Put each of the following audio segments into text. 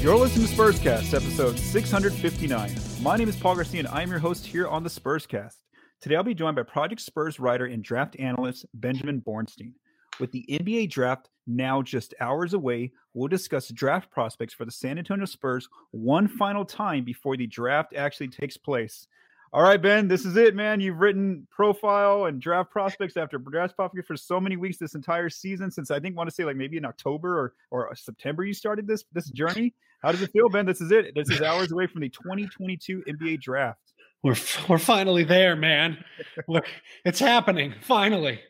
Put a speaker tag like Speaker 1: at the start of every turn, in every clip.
Speaker 1: You're listening to Spurscast, episode 659. My name is Paul Garcia, and I'm your host here on the Spurscast. Today, I'll be joined by Project Spurs writer and draft analyst Benjamin Bornstein. With the NBA draft now just hours away, we'll discuss draft prospects for the San Antonio Spurs one final time before the draft actually takes place. All right, Ben, this is it, man. You've written profile and draft prospects after draft prospects for so many weeks this entire season. Since I think want to say like maybe in October or or September you started this this journey. How does it feel, Ben? This is it. This is hours away from the 2022 NBA draft.
Speaker 2: We're we're finally there, man. We're, it's happening finally.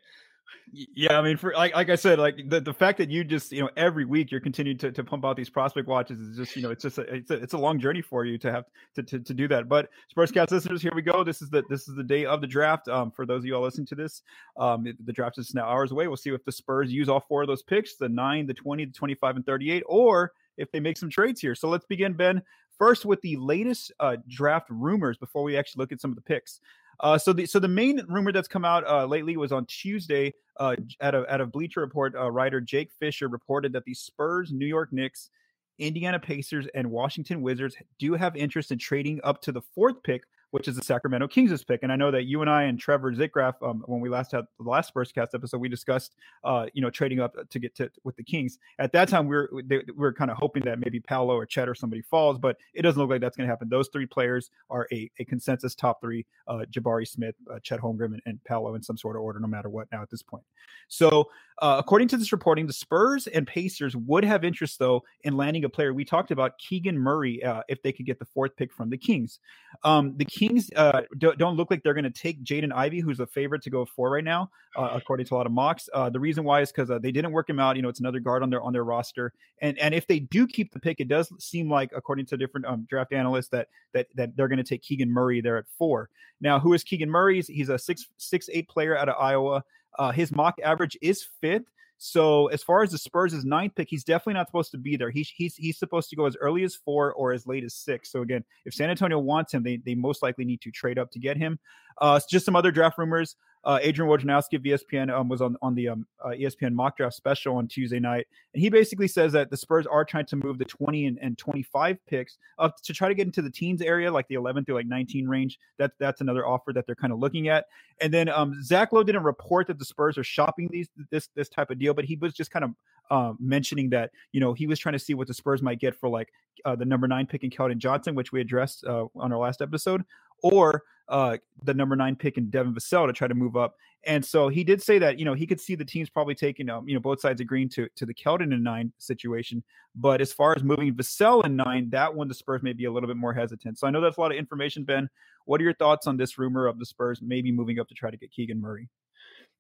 Speaker 1: Yeah, I mean, for like like I said, like the, the fact that you just you know every week you're continuing to, to pump out these prospect watches is just you know it's just a, it's a, it's a long journey for you to have to, to, to do that. But Spurscast listeners, here we go. This is the this is the day of the draft. Um, for those of you all listening to this, um, the draft is now hours away. We'll see if the Spurs use all four of those picks: the nine, the twenty, the twenty-five, and thirty-eight, or if they make some trades here. So let's begin, Ben. First with the latest uh, draft rumors before we actually look at some of the picks. Uh, so the so the main rumor that's come out uh, lately was on Tuesday. At a at a Bleacher Report, uh, writer Jake Fisher reported that the Spurs, New York Knicks, Indiana Pacers, and Washington Wizards do have interest in trading up to the fourth pick which is the Sacramento Kings' pick. And I know that you and I and Trevor Zickgraf, um, when we last had the last Spurscast episode, we discussed, uh, you know, trading up to get to with the Kings. At that time, we were they, we were kind of hoping that maybe Paolo or Chet or somebody falls, but it doesn't look like that's going to happen. Those three players are a, a consensus top three: uh, Jabari Smith, uh, Chet Holmgren, and, and Paolo in some sort of order, no matter what. Now at this point, so uh, according to this reporting, the Spurs and Pacers would have interest though in landing a player. We talked about Keegan Murray uh, if they could get the fourth pick from the Kings. Um, the Kings uh, don't, don't, look like they're going to take Jaden Ivey, who's a favorite to go four right now, uh, according to a lot of mocks. Uh, the reason why is because uh, they didn't work him out. You know, it's another guard on their on their roster, and and if they do keep the pick, it does seem like, according to different um, draft analysts, that that that they're going to take Keegan Murray there at four. Now, who is Keegan Murray? He's, he's a six six eight player out of Iowa. Uh, his mock average is fifth. So as far as the Spurs' is ninth pick, he's definitely not supposed to be there. He's he's he's supposed to go as early as four or as late as six. So again, if San Antonio wants him, they they most likely need to trade up to get him. Uh, just some other draft rumors. Uh, Adrian Wojnarowski of ESPN um, was on on the um, uh, ESPN mock draft special on Tuesday night, and he basically says that the Spurs are trying to move the 20 and, and 25 picks up to try to get into the teens area, like the 11 through like 19 range. That that's another offer that they're kind of looking at. And then um, Zach Lowe didn't report that the Spurs are shopping these this this type of deal, but he was just kind of uh, mentioning that you know he was trying to see what the Spurs might get for like uh, the number nine pick in Keldon Johnson, which we addressed uh, on our last episode, or uh, the number nine pick in Devin Vassell to try to move up. And so he did say that you know he could see the teams probably taking um, you know both sides agreeing to to the Keldon in nine situation. But as far as moving Vassell in nine, that one the Spurs may be a little bit more hesitant. So I know that's a lot of information, Ben. What are your thoughts on this rumor of the Spurs maybe moving up to try to get Keegan Murray?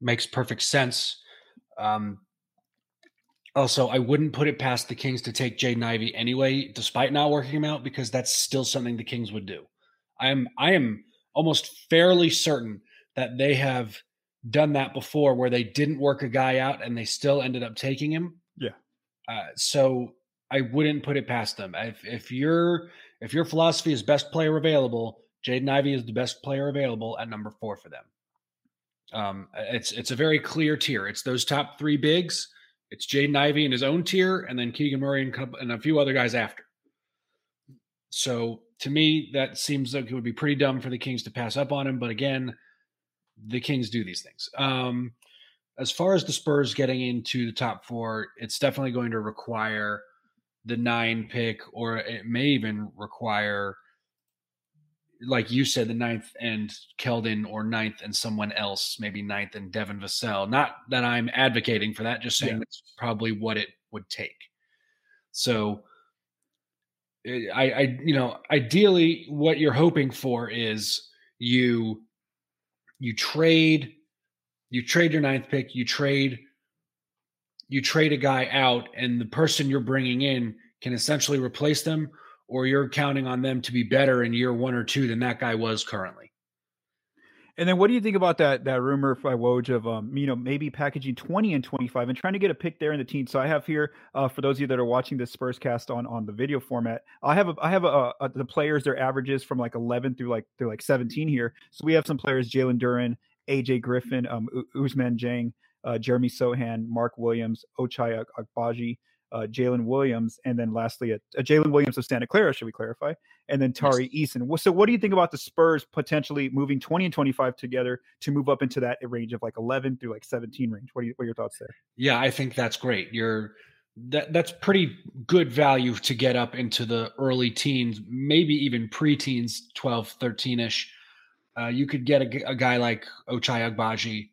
Speaker 2: Makes perfect sense. Um, also, I wouldn't put it past the Kings to take Jaden Ivey anyway, despite not working him out, because that's still something the Kings would do. I am I am almost fairly certain that they have done that before where they didn't work a guy out and they still ended up taking him.
Speaker 1: Yeah.
Speaker 2: Uh, so I wouldn't put it past them. If if your if your philosophy is best player available, Jaden Ivey is the best player available at number four for them. Um, it's it's a very clear tier. It's those top three bigs. It's Jaden Ivey in his own tier, and then Keegan Murray and, and a few other guys after. So to me, that seems like it would be pretty dumb for the Kings to pass up on him. But again, the Kings do these things. Um, as far as the Spurs getting into the top four, it's definitely going to require the nine pick, or it may even require, like you said, the ninth and Keldon, or ninth and someone else, maybe ninth and Devin Vassell. Not that I'm advocating for that, just saying yeah. that's probably what it would take. So, Eh, I, I, you know, ideally, what you're hoping for is you, you trade, you trade your ninth pick, you trade you trade a guy out and the person you're bringing in can essentially replace them or you're counting on them to be better in year one or two than that guy was currently.
Speaker 1: And then what do you think about that that rumor by Woj of um, you know maybe packaging 20 and 25 and trying to get a pick there in the team? So I have here uh, for those of you that are watching this Spurs cast on on the video format, I have a, I have a, a, the players their averages from like 11 through like through like 17 here. So we have some players Jalen Duren, AJ Griffin, um, Ousmane Dieng, uh, Jeremy Sochan, Mark Williams, Ochai Agbaji, uh, Jalen Williams, and then lastly, a, a Jalen Williams of Santa Clara, should we clarify? And then Tari yes. Eason. So, what do you think about the Spurs potentially moving 20 and 25 together to move up into that range of like 11 through like 17 range? What, are you, what are your thoughts there?
Speaker 2: Yeah, I think that's great. You're that that's pretty good value to get up into the early teens, maybe even pre-teens, 12, 13ish. Uh, you could get a, a guy like Ochai Agbaji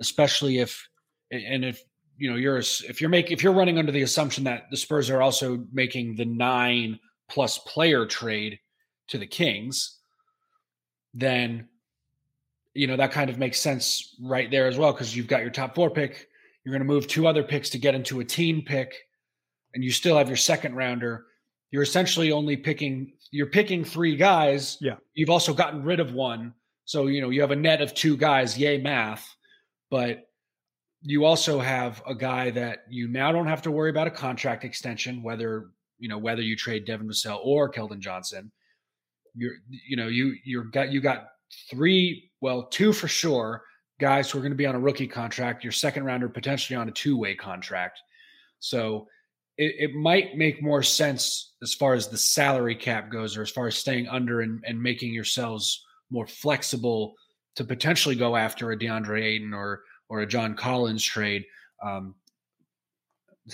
Speaker 2: especially if and if you know you're if you're making if you're running under the assumption that the Spurs are also making the nine plus player trade to the Kings, then you know that kind of makes sense right there as well because you've got your top four pick, you're going to move two other picks to get into a team pick, and you still have your second rounder. You're essentially only picking you're picking three guys.
Speaker 1: Yeah,
Speaker 2: you've also gotten rid of one, so you know you have a net of two guys. Yay, math! But you also have a guy that you now don't have to worry about a contract extension, whether you know whether you trade Devin Vassell or Keldon Johnson. You're you know you you're got you got three, well, two for sure guys who are going to be on a rookie contract. Your second rounder potentially on a two way contract. So it, it, might make more sense as far as the salary cap goes, or as far as staying under and, and making yourselves more flexible to potentially go after a DeAndre Ayton or or a John Collins trade. Um,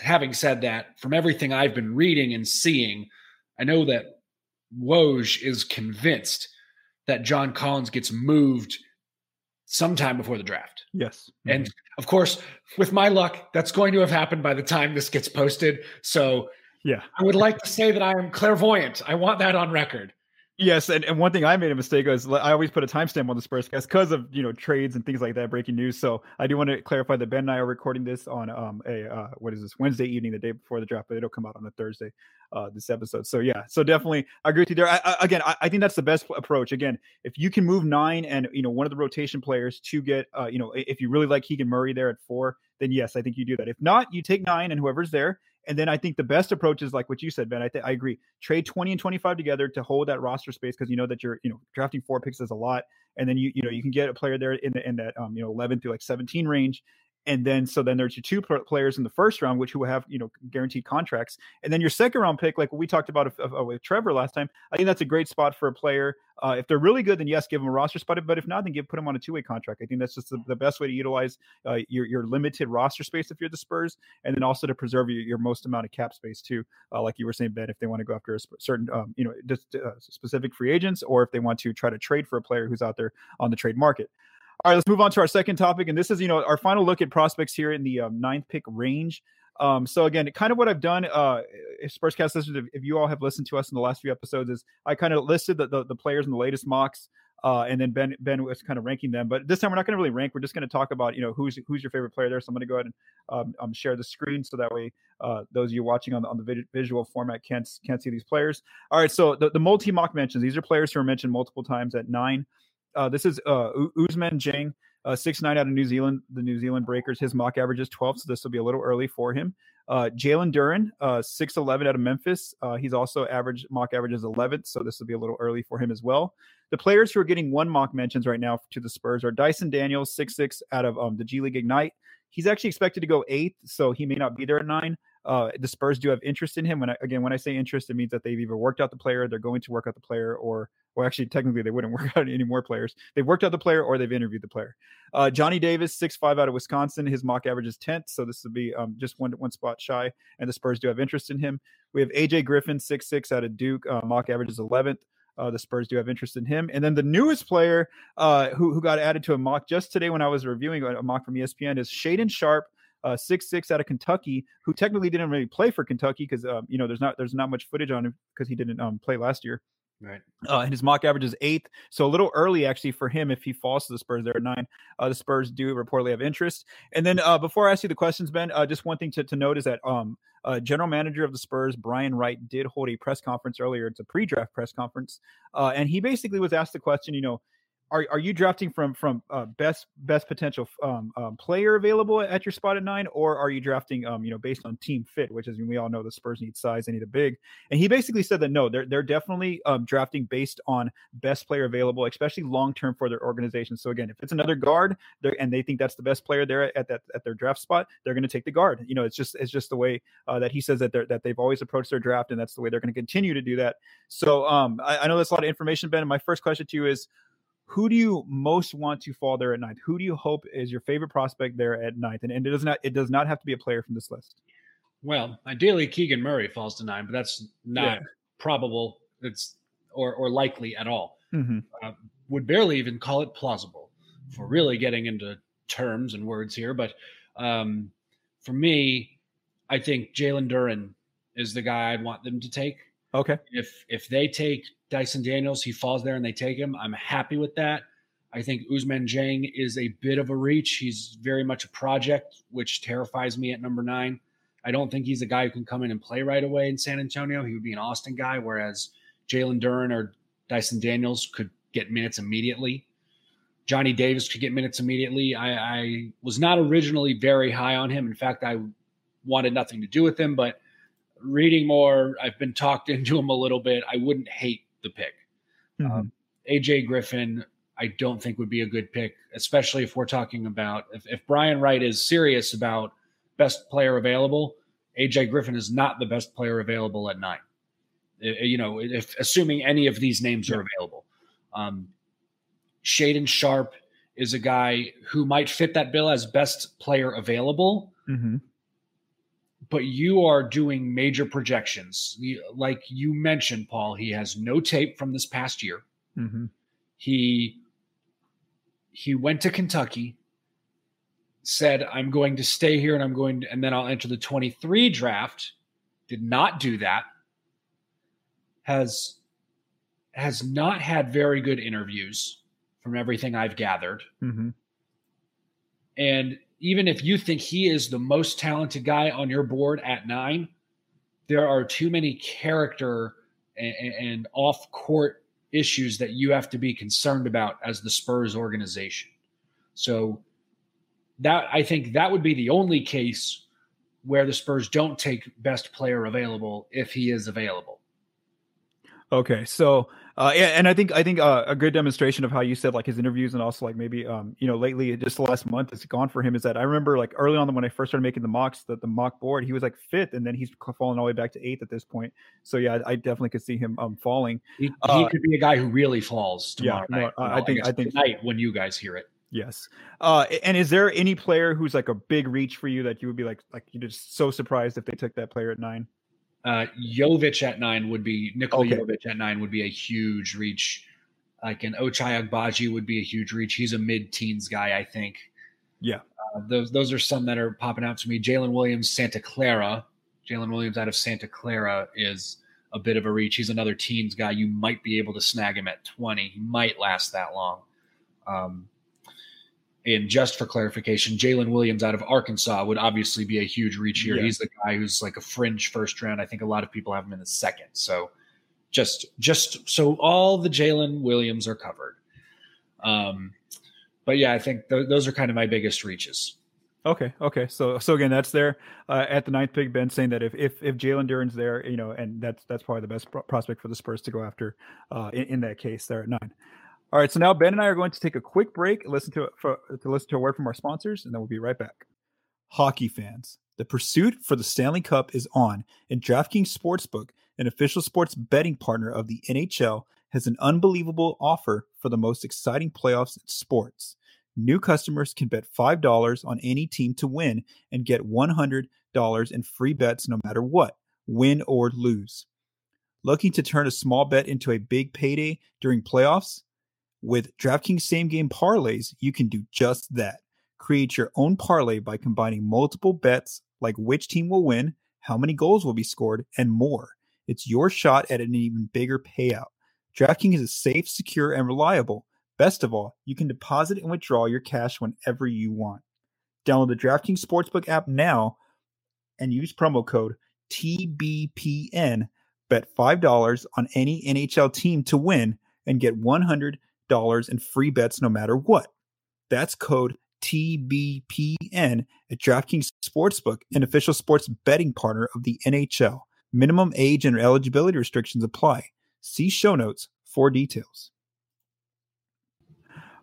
Speaker 2: having said that, from everything I've been reading and seeing, I know that Woj is convinced that John Collins gets moved sometime before the draft.
Speaker 1: Yes.
Speaker 2: Mm-hmm. And of course, with my luck, that's going to have happened by the time this gets posted. So,
Speaker 1: yeah.
Speaker 2: I would like to say that I am clairvoyant. I want that on record.
Speaker 1: Yes, and, and one thing I made a mistake was I always put a timestamp on the Spurs cast because of you know trades and things like that, breaking news. So I do want to clarify that Ben and I are recording this on um a uh, what is this Wednesday evening, the day before the draft, but it'll come out on a Thursday. Uh, this episode. So yeah, so definitely I agree with you there. I, I, again, I, I, think that's the best approach. Again, if you can move nine and you know one of the rotation players to get uh, you know if you really like Keegan Murray there at four, then yes, I think you do that. If not, you take nine and whoever's there and then I think the best approach is like what you said, Ben. I think I agree. Trade 20 and 25 together to hold that roster space because you know that you're, you know, drafting four picks is a lot. And then you, you know, you can get a player there in the in that um, you know, 11 through like 17 range and then so then there's your two players in the first round which who have you know guaranteed contracts and then your second round pick like we talked about with trevor last time i think that's a great spot for a player uh, if they're really good then yes give them a roster spot but if not then give put them on a two-way contract. I think that's just the, the best way to utilize uh, your, your limited roster space if you're the spurs and then also to preserve your, your most amount of cap space too uh, like you were saying ben if they want to go after a certain um, you know just uh, specific free agents or if they want to try to trade for a player who's out there on the trade market all right, let's move on to our second topic, and this is you know our final look at prospects here in the um, ninth pick range. Um, so again, kind of what I've done, uh, Spurscast listeners, if you all have listened to us in the last few episodes, is I kind of listed the, the, the players in the latest mocks, uh, and then Ben Ben was kind of ranking them. But this time we're not going to really rank. We're just going to talk about you know who's who's your favorite player there. So I'm going to go ahead and um, um, share the screen so that way uh, those of you watching on the on the visual format can't can't see these players. All right, so the, the multi mock mentions. These are players who are mentioned multiple times at nine. Uh, this is uh, Ousmane Dieng uh, six nine out of New Zealand, the New Zealand Breakers. His mock average is 12, so this will be a little early for him. Uh, Jalen Duren, uh, 6'11 out of Memphis. Uh, he's also average mock average is 11th, so this will be a little early for him as well. The players who are getting one mock mentions right now to the Spurs are Dyson Daniels, six six out of um, the G League Ignite. He's actually expected to go eighth, so he may not be there at nine. Uh, the Spurs do have interest in him. When I, again, when I say interest, it means that they've either worked out the player, they're going to work out the player, or or actually technically they wouldn't work out any more players. They've worked out the player or they've interviewed the player. Uh, Johnny Davis, six five out of Wisconsin. His mock average is 10th, so this would be um, just one one spot shy. And the Spurs do have interest in him. We have AJ Griffin, six six out of Duke. Uh, mock average is 11th. Uh, the Spurs do have interest in him. And then the newest player uh, who, who got added to a mock just today when I was reviewing a mock from ESPN is Shaedon Sharpe, uh, six six out of Kentucky, who technically didn't really play for Kentucky because um, you know there's not there's not much footage on him because he didn't um, play last year.
Speaker 2: Right.
Speaker 1: Uh, and his mock average is eighth, so a little early actually for him if he falls to the Spurs. There at nine. Uh, the Spurs do reportedly have interest. And then uh, before I ask you the questions, Ben, uh, just one thing to, to note is that um, uh, general manager of the Spurs, Brian Wright, did hold a press conference earlier. It's a pre-draft press conference, uh, and he basically was asked the question, you know, are, are you drafting from from uh, best best potential um, um, player available at your spot at nine, or are you drafting um, you know based on team fit, which is we all know the Spurs need size, they need a big, and he basically said that no, they're they're definitely um, drafting based on best player available, especially long term for their organization. So again, if it's another guard, and they think that's the best player there at that at their draft spot, they're going to take the guard. You know, it's just it's just the way uh, that he says that they're that they've always approached their draft, and that's the way they're going to continue to do that. So um, I, I know that's a lot of information, Ben. And my first question to you is who do you most want to fall there at ninth? Who do you hope is your favorite prospect there at ninth? And, and it does not it does not have to be a player from this list.
Speaker 2: Well, ideally Keegan Murray falls to nine, but that's not yeah. probable. It's or or likely at all. Mm-hmm. Uh, would barely even call it plausible for really getting into terms and words here. But um, for me, I think Jalen Duren is the guy I'd want them to take.
Speaker 1: Okay.
Speaker 2: If if they take Dyson Daniels, he falls there and they take him, I'm happy with that. I think Ousmane Dieng is a bit of a reach. He's very much a project, which terrifies me at number nine. I don't think he's a guy who can come in and play right away in San Antonio. He would be an Austin guy, whereas Jalen Duren or Dyson Daniels could get minutes immediately. Johnny Davis could get minutes immediately. I, I was not originally very high on him. In fact, I wanted nothing to do with him, but reading more, I've been talked into him a little bit. I wouldn't hate the pick. Mm-hmm. Um, AJ Griffin, I don't think would be a good pick, especially if we're talking about if, if Brian Wright is serious about best player available. AJ Griffin is not the best player available at nine. You know, if assuming any of these names yeah. are available, um, Shaedon Sharpe is a guy who might fit that bill as best player available. Mm-hmm but you are doing major projections. Like you mentioned, Paul, he has no tape from this past year. Mm-hmm. He he went to Kentucky, said, "I'm going to stay here, and I'm going to, and then I'll enter the 23 draft." Did not do that. Has has not had very good interviews from everything I've gathered. Mm-hmm. And even if you think he is the most talented guy on your board at nine, there are too many character and, and off court issues that you have to be concerned about as the Spurs organization. So that I think that would be the only case where the Spurs don't take best player available if he is available.
Speaker 1: Okay, so uh, yeah, and I think I think uh, a good demonstration of how you said like his interviews and also like maybe um you know lately just the last month it's gone for him is that I remember like early on when I first started making the mocks that the mock board he was like fifth and then he's fallen all the way back to eighth at this point. So yeah I, I definitely could see him um falling.
Speaker 2: He, uh, could be a guy who really falls tomorrow yeah, night. No,
Speaker 1: I, think I, I think
Speaker 2: tonight when you guys hear it.
Speaker 1: Yes. Uh and is there any player who's like a big reach for you that you would be like like you're just so surprised if they took that player at nine
Speaker 2: uh, Jovic at nine would be Nikola okay. Jovic at nine would be a huge reach. Like an Ochai Agbaji would be a huge reach. He's a mid-teens guy, I think.
Speaker 1: Yeah,
Speaker 2: uh, those those are some that are popping out to me. Jalen Williams, Santa Clara. Jalen Williams out of Santa Clara is a bit of a reach. He's another teens guy. You might be able to snag him at twenty. He might last that long. Um, and just for clarification, Jalen Williams out of Arkansas would obviously be a huge reach here. Yeah. He's the guy who's like a fringe first round. I think a lot of people have him in the second. So just just so all the Jalen Williams are covered. Um, but yeah, I think th- those are kind of my biggest reaches.
Speaker 1: Okay, okay. So so again, that's there uh, at the ninth pick. Ben saying that if if if Jalen Duren's there, you know, and that's that's probably the best pro- prospect for the Spurs to go after uh, in, in, that case there at nine. All right, so now Ben and I are going to take a quick break, listen to for, to listen to a word from our sponsors, and then we'll be right back. Hockey fans, the pursuit for the Stanley Cup is on, and DraftKings Sportsbook, an official sports betting partner of the NHL, has an unbelievable offer for the most exciting playoffs in sports. New customers can bet $5 on any team to win and get $100 in free bets no matter what, win or lose. Looking to turn a small bet into a big payday during playoffs? With DraftKings same game parlays, you can do just that. Create your own parlay by combining multiple bets like which team will win, how many goals will be scored, and more. It's your shot at an even bigger payout. DraftKings is safe, secure, and reliable Best of all, you can deposit and withdraw your cash whenever you want. Download the DraftKings Sportsbook app now and use promo code TBPN. Bet $5 on any NHL team to win and get $100 in free bets no matter what. That's code TBPN at DraftKings Sportsbook, an official sports betting partner of the NHL. Minimum age and eligibility restrictions apply. See show notes for details.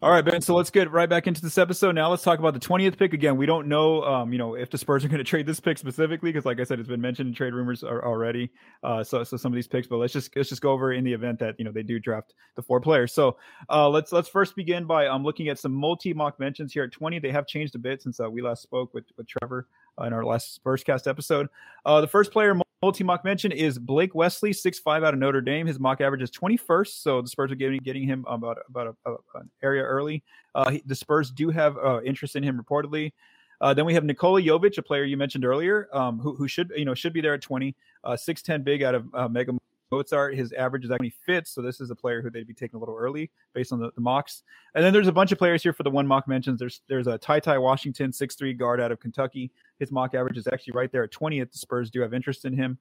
Speaker 1: All right, Ben. So let's get right back into this episode. Now let's talk about the 20th pick. Again, we don't know, um, you know, if the Spurs are going to trade this pick specifically, because like I said, it's been mentioned in trade rumors are already. Uh, so, so some of these picks, but let's just let's just go over in the event that you know they do draft the four players. So uh, let's let's first begin by um looking at some multi mock mentions here at 20. They have changed a bit since uh, we last spoke with with Trevor in our last Spurs cast episode. Uh, the first player multi mock mention is Blake Wesley, six five out of Notre Dame. His mock average is 21st, so the Spurs are getting getting him about about a, a, an area early. Uh, he, the Spurs do have uh, interest in him reportedly. Uh, then we have Nikola Jovic, a player you mentioned earlier, um, who, who should you know should be there at 20, uh, 6'10 big out of uh, Mega Mozzart. His average is actually fits, so this is a player who they'd be taking a little early based on the, the, mocks. And then there's a bunch of players here for the one mock mentions. There's there's a TyTy Washington, six three guard out of Kentucky. His mock average is actually right there at 20th. The Spurs do have interest in him.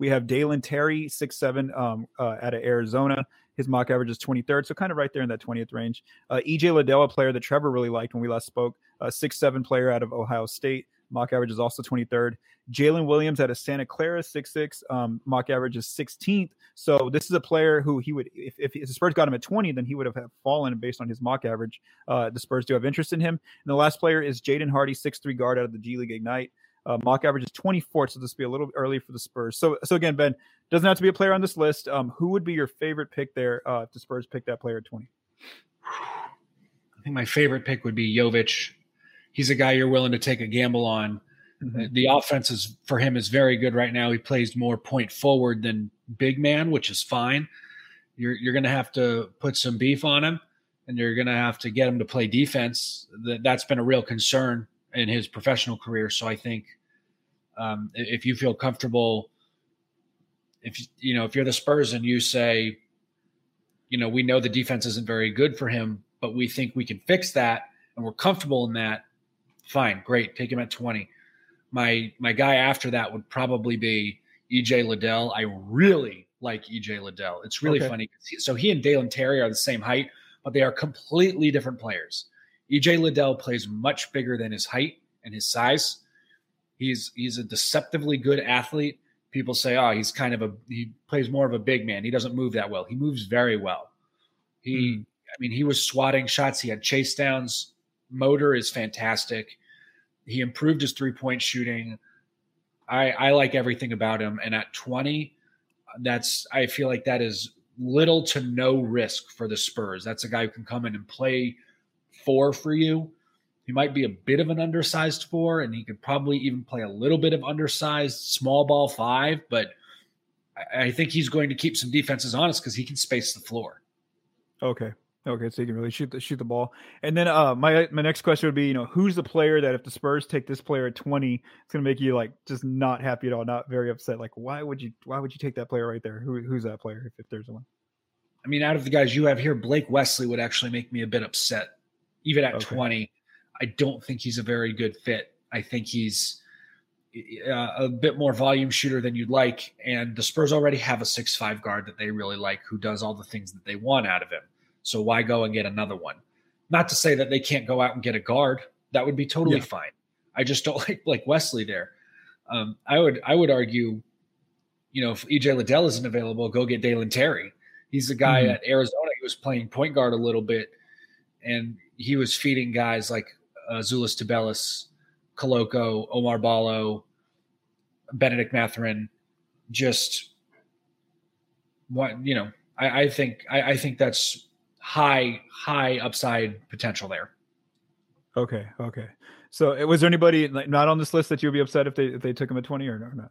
Speaker 1: We have Dalen Terry, six seven, um, uh, out of Arizona. His mock average is 23rd, so kind of right there in that 20th range. Uh, EJ Liddell, a player that Trevor really liked when we last spoke, a six seven player out of Ohio State. Mock average is also 23rd. Jalen Williams out of Santa Clara, six six. Um, mock average is 16th. So this is a player who he would, if, if the Spurs got him at 20, then he would have fallen based on his mock average. Uh, the Spurs do have interest in him. And the last player is Jaden Hardy, six three guard out of the G League Ignite. Uh, mock average is 24th, so this will be a little early for the Spurs. So, so again, Ben doesn't have to be a player on this list. Um, who would be your favorite pick there uh, if the Spurs pick that player at 20?
Speaker 2: I think my favorite pick would be Jovic. He's a guy you're willing to take a gamble on. Mm-hmm. The offense is for him is very good right now. He plays more point forward than big man, which is fine. You're you're going to have to put some beef on him, and you're going to have to get him to play defense. That that's been a real concern in his professional career. So I think um, if you feel comfortable, if you know if you're the Spurs and you say, you know, we know the defense isn't very good for him, but we think we can fix that and we're comfortable in that. Fine, great, take him at 20. My my guy after that would probably be EJ Liddell. I really like EJ Liddell. It's really okay. funny. So he and Dalen Terry are the same height, but they are completely different players. EJ Liddell plays much bigger than his height and his size. He's he's a deceptively good athlete. People say, "Oh, he's kind of a he plays more of a big man. He doesn't move that well. He moves very well. He, mm. I mean, he was swatting shots. He had chase downs. Motor is fantastic. He improved his three point shooting. I I like everything about him. And at twenty, that's I feel like that is little to no risk for the Spurs. That's a guy who can come in and play four for you. He might be a bit of an undersized four, and he could probably even play a little bit of undersized small ball five. But I, I think he's going to keep some defenses honest because he can space the floor.
Speaker 1: Okay. Okay, so you can really shoot the shoot the ball. And then uh my my next question would be, you know, who's the player that if the Spurs take this player at 20, it's gonna make you like just not happy at all, not very upset. Like why would you why would you take that player right there? Who who's that player if, if there's one?
Speaker 2: I mean, out of the guys you have here, Blake Wesley would actually make me a bit upset even at okay. 20. I don't think he's a very good fit. I think he's uh, a bit more volume shooter than you'd like. And the Spurs already have a six-five guard that they really like who does all the things that they want out of him. So why go and get another one? Not to say that they can't go out and get a guard. That would be totally
Speaker 1: Yeah.
Speaker 2: fine. I just don't like like Wesley there. Um, I would I would argue, you know, if EJ Liddell isn't available, go get Dalen Terry. He's the guy
Speaker 1: Mhm.
Speaker 2: at Arizona. He was playing point guard a little bit, and he was feeding guys like uh, Zulis Tubelis, Koloko, Oumar Ballo, Bennedict Mathurin. Just what you know, I, I think I, I think that's high high upside potential there.
Speaker 1: Okay, okay. So, was there anybody like not on this list that you'd be upset if they if they took him at twenty or or not?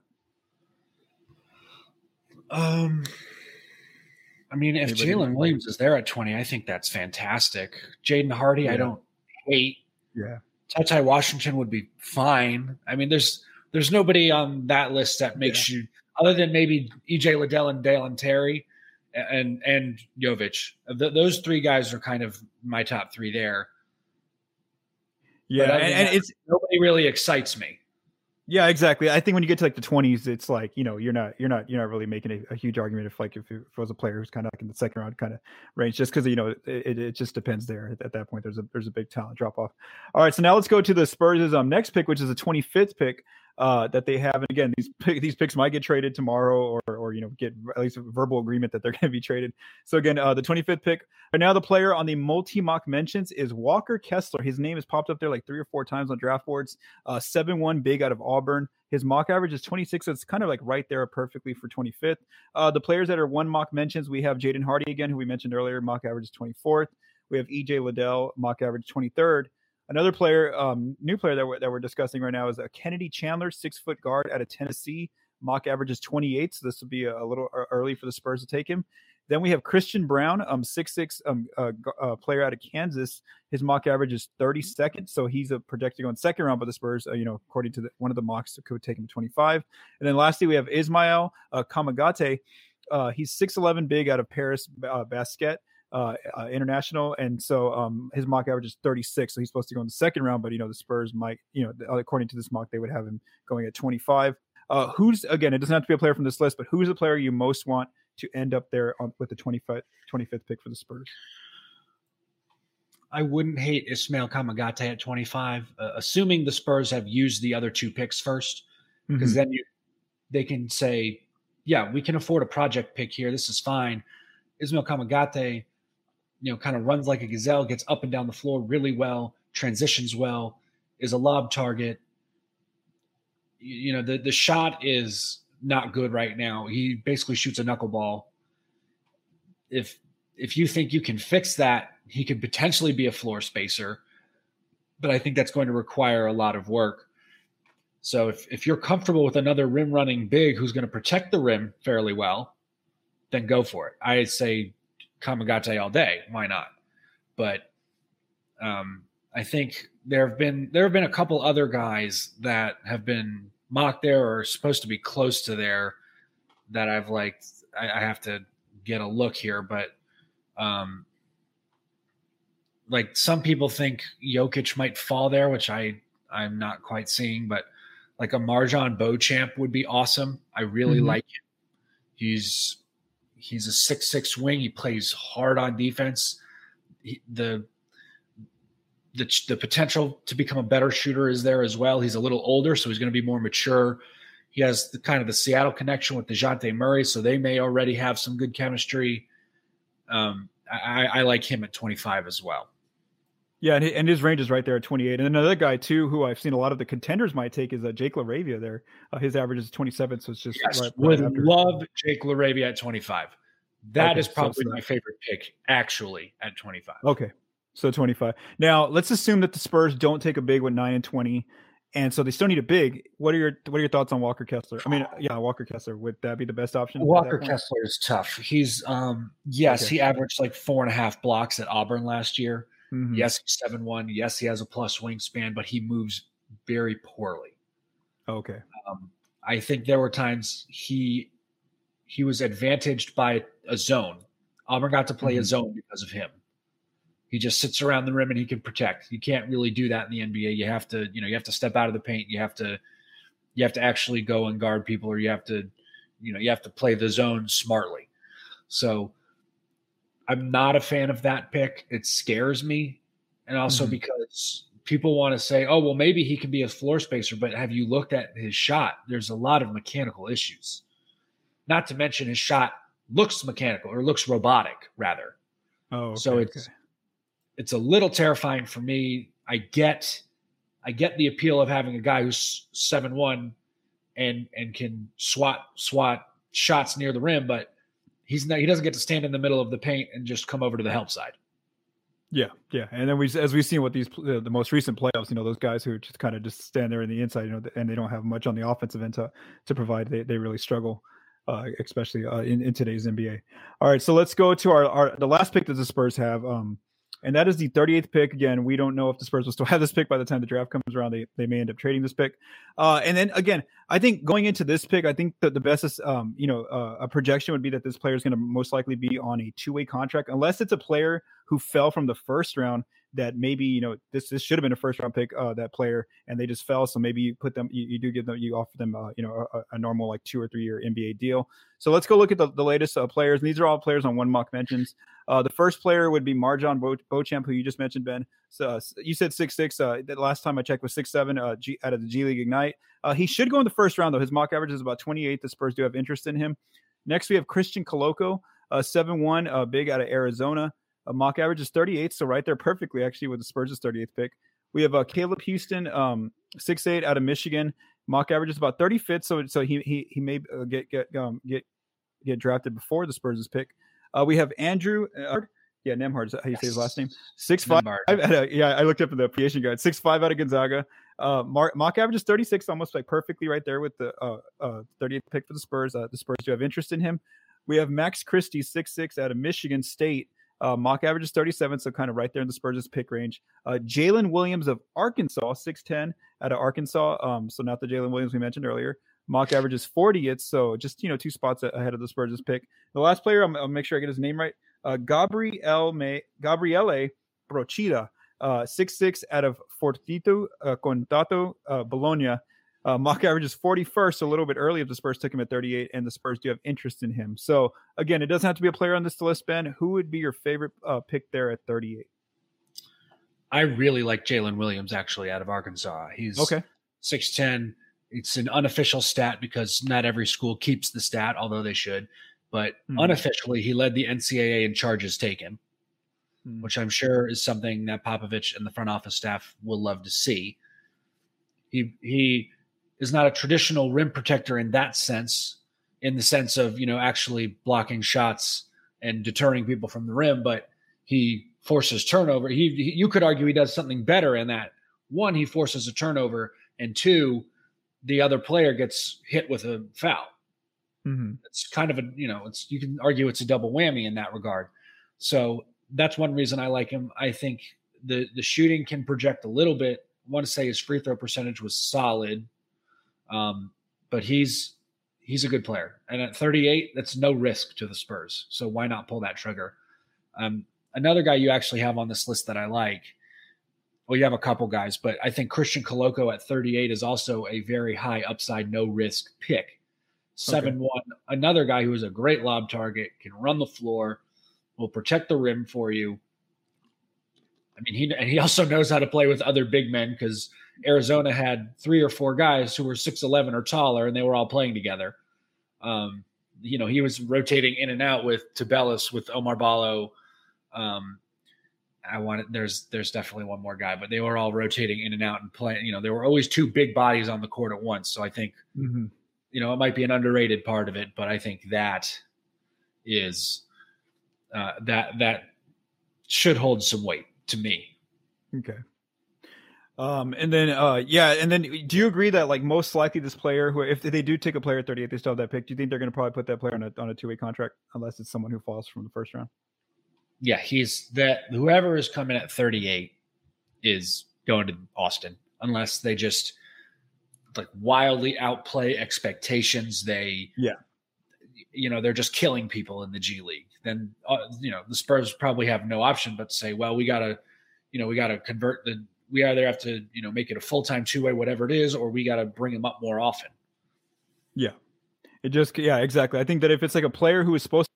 Speaker 2: Um, I mean, if Jalen Williams is there at 20, I think that's fantastic. Jaden Hardy, I don't hate.
Speaker 1: Yeah.
Speaker 2: Ty Washington would be fine. I mean, there's there's nobody on that list that makes you other than maybe EJ Liddell and Dalen Terry and and Jovic. Th- those three guys are kind of my top three there.
Speaker 1: Yeah, and, and
Speaker 2: that-
Speaker 1: it's
Speaker 2: Nobody really excites me.
Speaker 1: yeah, exactly. I think when you get to like the twenties, it's like you know you're not you're not you're not really making a, a huge argument if like if it, was a player who's kind of like in the second round kind of range, just because you know it, it, it just depends there at, at that point. There's a there's a big talent drop off. All right, so now let's go to the Spurs' um next pick, which is the 25th pick. Uh, that they have, and again, these these picks might get traded tomorrow, or or you know get at least a verbal agreement that they're going to be traded. So again, uh, the 25th pick. Right now, the player on the multi mock mentions is Walker Kessler. His name has popped up there like three or four times on draft boards. Uh, seven one big out of Auburn. His mock average is 26. So it's kind of like right there perfectly for 25th. Uh, the players that are one mock mentions, we have Jaden Hardy again, who we mentioned earlier. Mock average is 24th. We have EJ Liddell, mock average 23rd. Another player, um, new player that we're, that we're discussing right now is a Kennedy Chandler, six foot guard out of Tennessee. Mock average is 28, so this will be a, a little early for the Spurs to take him. Then we have Christian Braun, um, six six um, uh, uh, player out of Kansas. His mock average is 32nd, so he's a projected on second round. by the Spurs, uh, you know, according to the, one of the mocks, could take him to 25. And then lastly, we have Ismael uh, Kamagate. Uh, he's 6'11 big out of Paris uh, Basket uh, uh, International. And so um, his mock average is 36. So he's supposed to go in the second round, but, you know, the Spurs might, you know, uh, according to this mock, they would have him going at 25. Uh, who's, again, it doesn't have to be a player from this list, but who's the player you most want to end up there on, with the 25, 25th pick for the Spurs?
Speaker 2: I wouldn't hate Ismael Kamagate at 25, uh, assuming the Spurs have used the other two picks first, because
Speaker 1: Mhm.
Speaker 2: then you they can say, yeah, we can afford a project pick here. This is fine. Ismael Kamagate, you know, kind of runs like a gazelle, gets up and down the floor really well, transitions well, is a lob target. You, you know, the the shot is not good right now. He basically shoots a knuckleball. If if you think you can fix that, he could potentially be a floor spacer, but I think that's going to require a lot of work. So if, if you're comfortable with another rim running big who's going to protect the rim fairly well, then go for it. I'd say Kamagate all day. Why not? But um, I think there have been there have been a couple other guys that have been mocked there or supposed to be close to there that I've liked. I, I have to get a look here, but um, like some people think Jovic might fall there, which I I'm not quite seeing, but like a MarJon Beauchamp would be awesome. I really
Speaker 1: Mhm.
Speaker 2: like him. He's he's a six six wing. He plays hard on defense. He, the the the potential to become a better shooter is there as well. He's a little older, so he's going to be more mature. He has the kind of the Seattle connection with Dejounte Murray, so they may already have some good chemistry. Um, I, I like him at 25 as well.
Speaker 1: Yeah, and his range is right there at 28. And another guy too, who I've seen a lot of the contenders might take, is uh, Jake LaRavia. There, uh, his average is 27, so it's just
Speaker 2: Yes,
Speaker 1: right, right
Speaker 2: would
Speaker 1: after.
Speaker 2: love Jake LaRavia at 25. That
Speaker 1: Okay,
Speaker 2: is probably
Speaker 1: it's
Speaker 2: my favorite pick, actually, at 25.
Speaker 1: Okay, so 25. Now let's assume that the Spurs don't take a big with nine and 20, and so they still need a big. What are your What are your thoughts on Walker Kessler? I mean, yeah, Walker Kessler. Would that be the best option?
Speaker 2: Walker? Kessler is tough. He's um yes,
Speaker 1: Okay.
Speaker 2: he averaged like four and a half blocks at Auburn last year.
Speaker 1: Mhm.
Speaker 2: Yes, he's seven one. Yes, he has a plus wingspan, but he moves very poorly.
Speaker 1: Okay.
Speaker 2: Um, I think there were times he he was advantaged by a zone. Auburn got to play a
Speaker 1: Mhm.
Speaker 2: zone because of him. He just sits around the rim and he can protect. You can't really do that in the NBA. You have to, you know, you have to step out of the paint. You have to, you have to actually go and guard people, or you have to, you know, you have to play the zone smartly. So, I'm not a fan of that pick. It scares me and also mm-hmm. because people want to say, oh, well, maybe he can be a floor spacer, but have you looked at his shot? There's a lot of mechanical issues. Not to mention his shot looks mechanical or looks robotic, rather.
Speaker 1: Oh, okay,
Speaker 2: so it's okay. it's a little terrifying for me. I get I get the appeal of having a guy who's seven one and and can swat swat shots near the rim, but he's not he doesn't get to stand in the middle of the paint and just come over to the help side.
Speaker 1: Yeah, yeah, and then we, as we've seen with these the, the most recent playoffs, you know, those guys who just kind of just stand there in the inside, you know, and they don't have much on the offensive end to to provide. They they really struggle, uh, especially uh, in in today's NBA. All right, so let's go to our, our the last pick that the Spurs have. Um, and that is the 38th pick. Again, we don't know if the Spurs will still have this pick by the time the draft comes around. They, they may end up trading this pick. Uh, and then again, I think going into this pick, I think that the best is, um, you know, uh, a projection would be that this player is going to most likely be on a two way contract, unless it's a player who fell from the first round that maybe you know this this should have been a first round pick uh, that player and they just fell so maybe you put them you, you do give them you offer them uh, you know a, a, normal like two or three year NBA deal. So let's go look at the, the latest uh, players and these are all players on one mock mentions. Uh, the first player would be MarJon Bo- who you just mentioned Ben. So uh, you said six six uh, the last time I checked was six seven uh, G, out of the G League Ignite. Uh, he should go in the first round though. His mock average is about 28 the Spurs do have interest in him. Next we have Christian Koloko uh, seven one big out of Arizona a mock average is 38, so right there perfectly actually with the Spurs' 38th pick. We have uh, Caleb Houstan, um, six eight out of Michigan. Mock average is about 35th, so so he he he may uh, get get um, get get drafted before the Spurs' pick. Uh, we have Andrew. Uh, yeah, Nembhard is that how you yes. say his last name? Six five. yeah, I looked up in the application guide. Six five out of Gonzaga. Uh, mark, mock average is 36, almost like perfectly right there with the uh, uh, 30th pick for the Spurs. Uh, the Spurs do have interest in him. We have Max Christie, six six out of Michigan State. Uh, mock average is 37, so kind of right there in the Spurs' pick range. Uh, Jalen Williams of Arkansas, 6'10 out of Arkansas. Um, so not the Jalen Williams we mentioned earlier. Mock average is 40. It's so just you know two spots ahead of the Spurs' pick. The last player, I'm, I'll make sure I get his name right. Uh, Gabriel May, Gabriele Procida, uh, 6'6 out of Fortitudo uh, Contato uh, Bologna. Uh, mock average is 41st, a little bit early if the Spurs took him at 38, and the Spurs do have interest in him. So, again, it doesn't have to be a player on this list, Ben. Who would be your favorite uh, pick there at 38?
Speaker 2: I really like Jalen Williams, actually, out of Arkansas. He's
Speaker 1: okay.
Speaker 2: 6'10. It's an unofficial stat because not every school keeps the stat, although they should. But mm-hmm. unofficially, he led the NCAA in charges taken, mm-hmm. which I'm sure is something that Popovich and the front office staff will love to see. He he is not a traditional rim protector in that sense, in the sense of, you know, actually blocking shots and deterring people from the rim, but he forces turnover. He, he you could argue he does something better in that one, he forces a turnover, and two, the other player gets hit with a foul. Mm-hmm. It's kind of a you know it's you can argue it's a double whammy in that regard. So that's one reason I like him. I think the the shooting can project a little bit. I want to say his free throw percentage was solid. Um, but he's he's a good player, and at 38, that's no risk to the Spurs. So why not pull that trigger? Um, another guy you actually have on this list that I like. Well, you have a couple guys, but I think Christian Koloko at 38 is also a very high upside, no risk pick. Seven okay. one, another guy who is a great lob target, can run the floor, will protect the rim for you. I mean, he and he also knows how to play with other big men because Arizona had three or four guys who were six eleven or taller, and they were all playing together. Um, you know, he was rotating in and out with Tubelis, with Oumar Ballo. Um, I wanted there's there's definitely one more guy, but they were all rotating in and out and playing. You know, there were always two big bodies on the court at once. So I think, mm-hmm. you know, it might be an underrated part of it, but I think that is uh, that that should hold some weight to me.
Speaker 1: Okay. Um, and then, uh, yeah, and then, do you agree that like most likely this player, who if they do take a player at 38, they still have that pick. Do you think they're going to probably put that player on a on a two way contract unless it's someone who falls from the first round?
Speaker 2: Yeah, he's that whoever is coming at 38 is going to Austin unless they just like wildly outplay expectations. They
Speaker 1: yeah,
Speaker 2: you know, they're just killing people in the G League. Then uh, you know the Spurs probably have no option but to say, well, we got to, you know, we got to convert the we either have to you know make it a full time two way whatever it is, or we got to bring him up more often.
Speaker 1: Yeah, it just yeah exactly. I think that if it's like a player who is supposed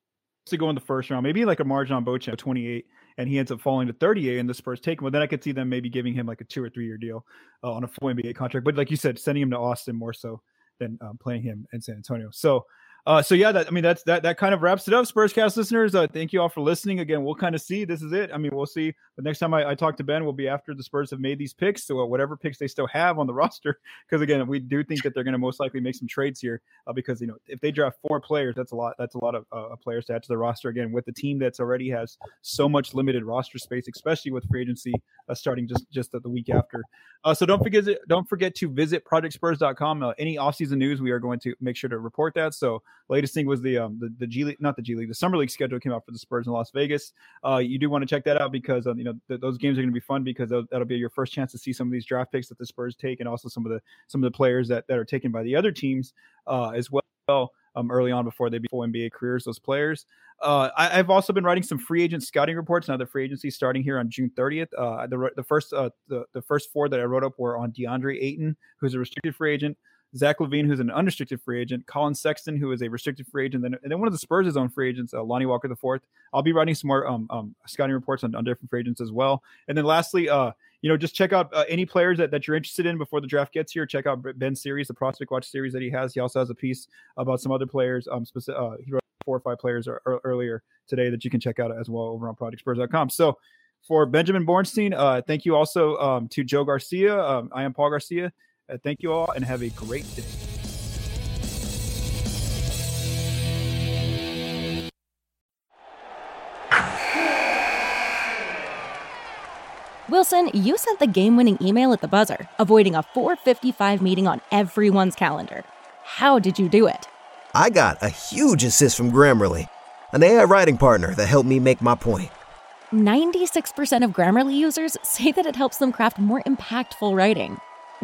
Speaker 1: to go in the first round, maybe like a MarJon Beauchamp, 28, and he ends up falling to 38 and the Spurs take him. Well, then I could see them maybe giving him like a two or three year deal uh, on a full NBA contract. But like you said, sending him to Austin more so than um, playing him in San Antonio. So uh, so yeah, that I mean that's that that kind of wraps it up. Spurscast listeners, uh, thank you all for listening. Again, we'll kind of see. This is it. I mean, we'll see. The next time I, I talk to Ben will be after the Spurs have made these picks, so uh, whatever picks they still have on the roster. Because again, we do think that they're going to most likely make some trades here. Uh, because you know, if they draft four players, that's a lot. That's a lot of uh, players to add to the roster. Again, with the team that's already has so much limited roster space, especially with free agency uh, starting just just the week after. Uh, so don't forget don't forget to visit projectspurs.com. Uh, any offseason news, we are going to make sure to report that. So latest thing was the um the, the G League, not the G League, the summer league schedule came out for the Spurs in Las Vegas. Uh, you do want to check that out because um, you know th- those games are going to be fun because that'll be your first chance to see some of these draft picks that the Spurs take and also some of the some of the players that that are taken by the other teams uh, as well. Um, early on before they be full NBA careers, those players. Uh, I, have also been writing some free agent scouting reports. Now the free agency starting here on June 30th. Uh, the the first uh, the the first four that I wrote up were on DeAndre Ayton, who's a restricted free agent. Zach LaVine, who's an unrestricted free agent, Collin Sexton, who is a restricted free agent, and then one of the Spurs' own free agents, uh, Lonnie Walker the fourth. I'll be writing some more um, um, scouting reports on, on, different free agents as well. And then lastly, uh, you know, just check out uh, any players that, that you're interested in before the draft gets here. Check out Ben's series, the Prospect Watch series that he has. He also has a piece about some other players. Um, specific, uh, he wrote four or five players er, er, earlier today that you can check out as well over on ProjectSpurs.com. So for Benjamin Bornstein, uh, thank you also um, to Joe Garcia. Um, I am Paul Garcia. Uh, thank you all and have a great day.
Speaker 3: Wilson, you sent the game winning email at the buzzer, avoiding a 455 meeting on everyone's calendar. How did you do it?
Speaker 4: I got a huge assist from Grammarly, an AI writing partner that helped me make my point.
Speaker 3: 96% of Grammarly users say that it helps them craft more impactful writing.